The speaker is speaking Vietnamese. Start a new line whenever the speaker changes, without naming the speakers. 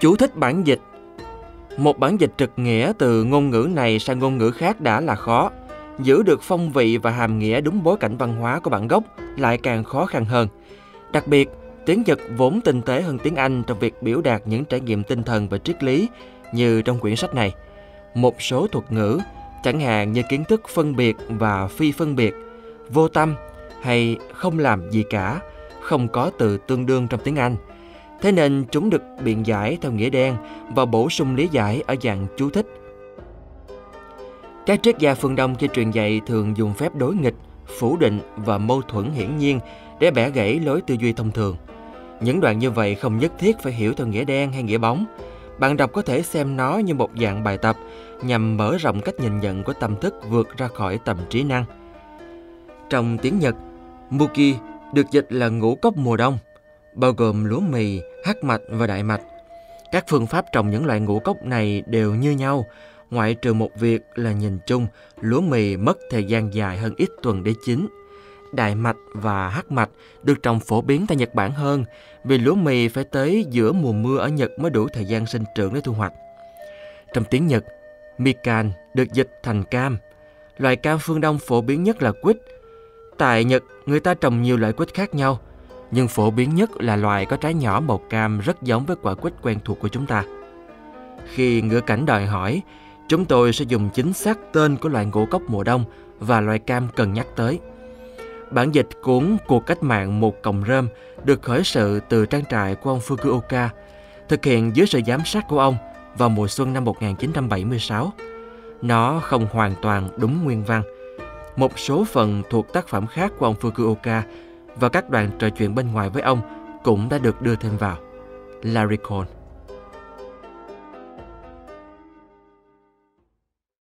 Chú thích bản dịch Một bản dịch trực nghĩa từ ngôn ngữ này sang ngôn ngữ khác đã là khó. Giữ được phong vị và hàm nghĩa đúng bối cảnh văn hóa của bản gốc lại càng khó khăn hơn. Đặc biệt, tiếng Nhật vốn tinh tế hơn tiếng Anh trong việc biểu đạt những trải nghiệm tinh thần và triết lý như trong quyển sách này. Một số thuật ngữ, chẳng hạn như kiến thức phân biệt và phi phân biệt, vô tâm hay không làm gì cả, không có từ tương đương trong tiếng Anh. Thế nên chúng được biện giải theo nghĩa đen và bổ sung lý giải ở dạng chú thích. Các triết gia phương Đông khi truyền dạy thường dùng phép đối nghịch, phủ định và mâu thuẫn hiển nhiên để bẻ gãy lối tư duy thông thường. Những đoạn như vậy không nhất thiết phải hiểu theo nghĩa đen hay nghĩa bóng. Bạn đọc có thể xem nó như một dạng bài tập nhằm mở rộng cách nhìn nhận của tâm thức vượt ra khỏi tầm trí năng. Trong tiếng Nhật, Muki được dịch là ngũ cốc mùa đông, bao gồm lúa mì, hắc mạch và đại mạch. Các phương pháp trồng những loại ngũ cốc này đều như nhau, ngoại trừ một việc là nhìn chung, lúa mì mất thời gian dài hơn ít tuần để chín. Đại mạch và hắc mạch được trồng phổ biến tại Nhật Bản hơn vì lúa mì phải tới giữa mùa mưa ở Nhật mới đủ thời gian sinh trưởng để thu hoạch. Trong tiếng Nhật, mikan được dịch thành cam. Loại cam phương Đông phổ biến nhất là quýt. Tại Nhật, người ta trồng nhiều loại quýt khác nhau, nhưng phổ biến nhất là loài có trái nhỏ màu cam rất giống với quả quýt quen thuộc của chúng ta. Khi ngựa cảnh đòi hỏi, chúng tôi sẽ dùng chính xác tên của loại ngũ cốc mùa đông và loại cam cần nhắc tới. Bản dịch cuốn Cuộc cách mạng một cọng rơm được khởi sự từ trang trại của ông Fukuoka, thực hiện dưới sự giám sát của ông vào mùa xuân năm 1976. Nó không hoàn toàn đúng nguyên văn. Một số phần thuộc tác phẩm khác của ông Fukuoka và các đoạn trò chuyện bên ngoài với ông cũng đã được đưa thêm vào. Larry Cole